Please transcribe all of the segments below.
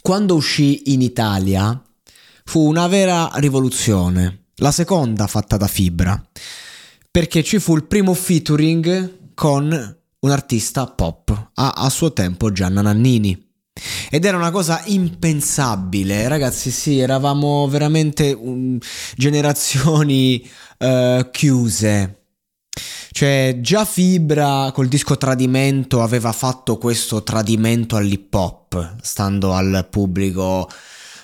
Quando uscì in Italia fu una vera rivoluzione, la seconda fatta da Fibra, perché ci fu il primo featuring con un artista pop, a, a suo tempo Gianna Nannini. Ed era una cosa impensabile, ragazzi. Sì, eravamo veramente um, generazioni uh, chiuse. Cioè, già Fibra col disco Tradimento aveva fatto questo tradimento all'hip hop, stando al pubblico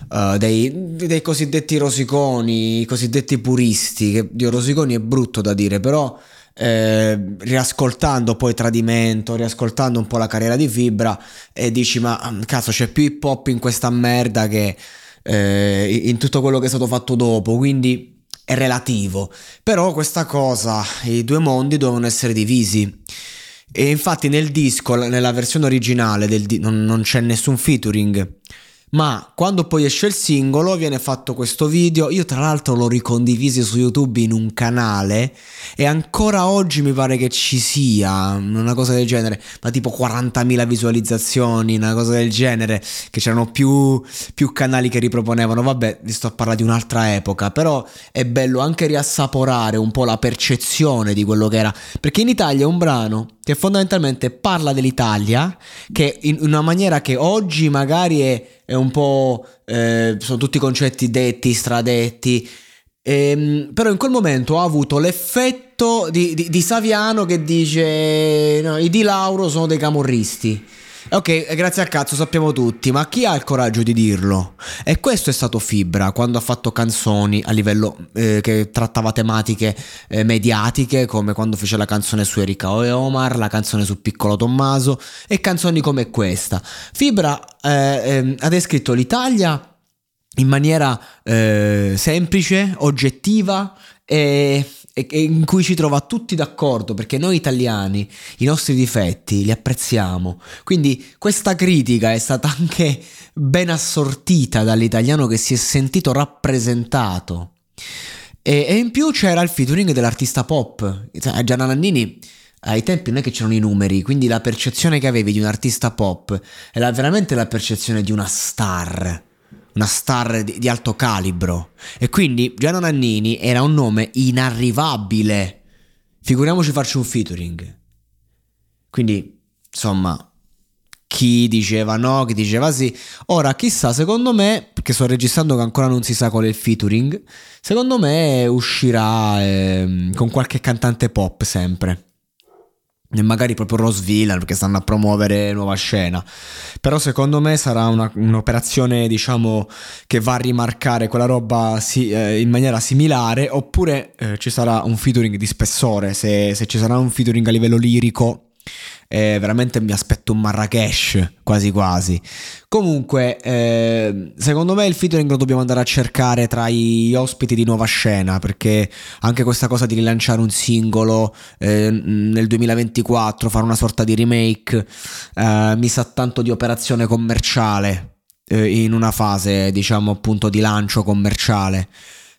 uh, dei, dei, cosiddetti rosiconi, i cosiddetti puristi. Che Dio, rosiconi è brutto da dire, però eh, riascoltando poi Tradimento, riascoltando un po' la carriera di Fibra e dici ma mm, cazzo c'è più hip hop in questa merda che eh, in tutto quello che è stato fatto dopo, quindi è relativo. Però questa cosa, i due mondi devono essere divisi. E infatti nel disco, nella versione originale di- non, non c'è nessun featuring. Ma quando poi esce il singolo viene fatto questo video, io tra l'altro l'ho ricondivisi su YouTube in un canale e ancora oggi mi pare che ci sia una cosa del genere, ma tipo 40.000 visualizzazioni, una cosa del genere, che c'erano più, più canali che riproponevano, vabbè, vi sto a parlare di un'altra epoca, però è bello anche riassaporare un po' la percezione di quello che era, perché in Italia un brano che fondamentalmente parla dell'Italia, che in una maniera che oggi magari è, è un po'... Eh, sono tutti concetti detti, stradetti, ehm, però in quel momento ha avuto l'effetto di, di, di Saviano che dice no, i di Lauro sono dei camorristi. Ok, grazie a cazzo sappiamo tutti, ma chi ha il coraggio di dirlo? E questo è stato Fibra quando ha fatto canzoni a livello eh, che trattava tematiche eh, mediatiche, come quando fece la canzone su Erika e Omar, la canzone su Piccolo Tommaso e canzoni come questa. Fibra eh, ehm, ha descritto l'Italia in maniera eh, semplice, oggettiva e e in cui ci trova tutti d'accordo perché noi italiani i nostri difetti li apprezziamo. Quindi questa critica è stata anche ben assortita dall'italiano che si è sentito rappresentato. E, e in più c'era il featuring dell'artista pop. Gianna Nannini ai tempi non è che c'erano i numeri, quindi la percezione che avevi di un artista pop era veramente la percezione di una star una star di, di alto calibro. E quindi Gianna Nannini era un nome inarrivabile. Figuriamoci farci un featuring. Quindi, insomma, chi diceva no, chi diceva sì. Ora, chissà, secondo me, perché sto registrando che ancora non si sa qual è il featuring, secondo me uscirà eh, con qualche cantante pop sempre e magari proprio Rose Villain perché stanno a promuovere nuova scena. Però secondo me sarà una, un'operazione, diciamo, che va a rimarcare quella roba si, eh, in maniera similare, oppure eh, ci sarà un featuring di spessore, se, se ci sarà un featuring a livello lirico eh, veramente mi aspetto un Marrakesh quasi quasi. Comunque, eh, secondo me il featuring lo dobbiamo andare a cercare tra gli ospiti di nuova scena, perché anche questa cosa di rilanciare un singolo eh, nel 2024, fare una sorta di remake, eh, mi sa tanto di operazione commerciale eh, in una fase, diciamo appunto, di lancio commerciale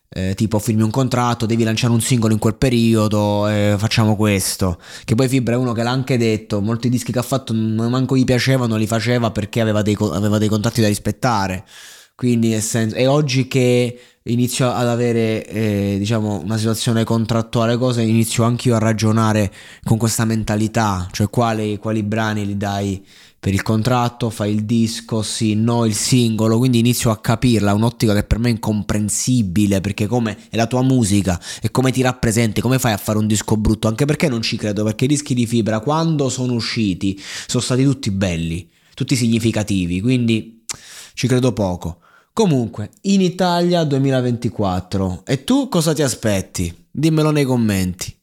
eh, tipo firmi un contratto, devi lanciare un singolo in quel periodo, eh, facciamo questo. Che poi Fibra è uno che l'ha anche detto, molti dischi che ha fatto non manco gli piacevano, li faceva perché aveva dei, aveva dei contratti da rispettare. Quindi nel senso, e oggi che inizio ad avere eh, diciamo una situazione contrattuale cosa inizio anche io a ragionare con questa mentalità cioè quali, quali brani li dai per il contratto, fai il disco, sì, no, il singolo, quindi inizio a capirla, un'ottica che per me è incomprensibile, perché come è la tua musica e come ti rappresenti, come fai a fare un disco brutto, anche perché non ci credo, perché i dischi di fibra quando sono usciti sono stati tutti belli, tutti significativi, quindi ci credo poco. Comunque, in Italia 2024, e tu cosa ti aspetti? Dimmelo nei commenti.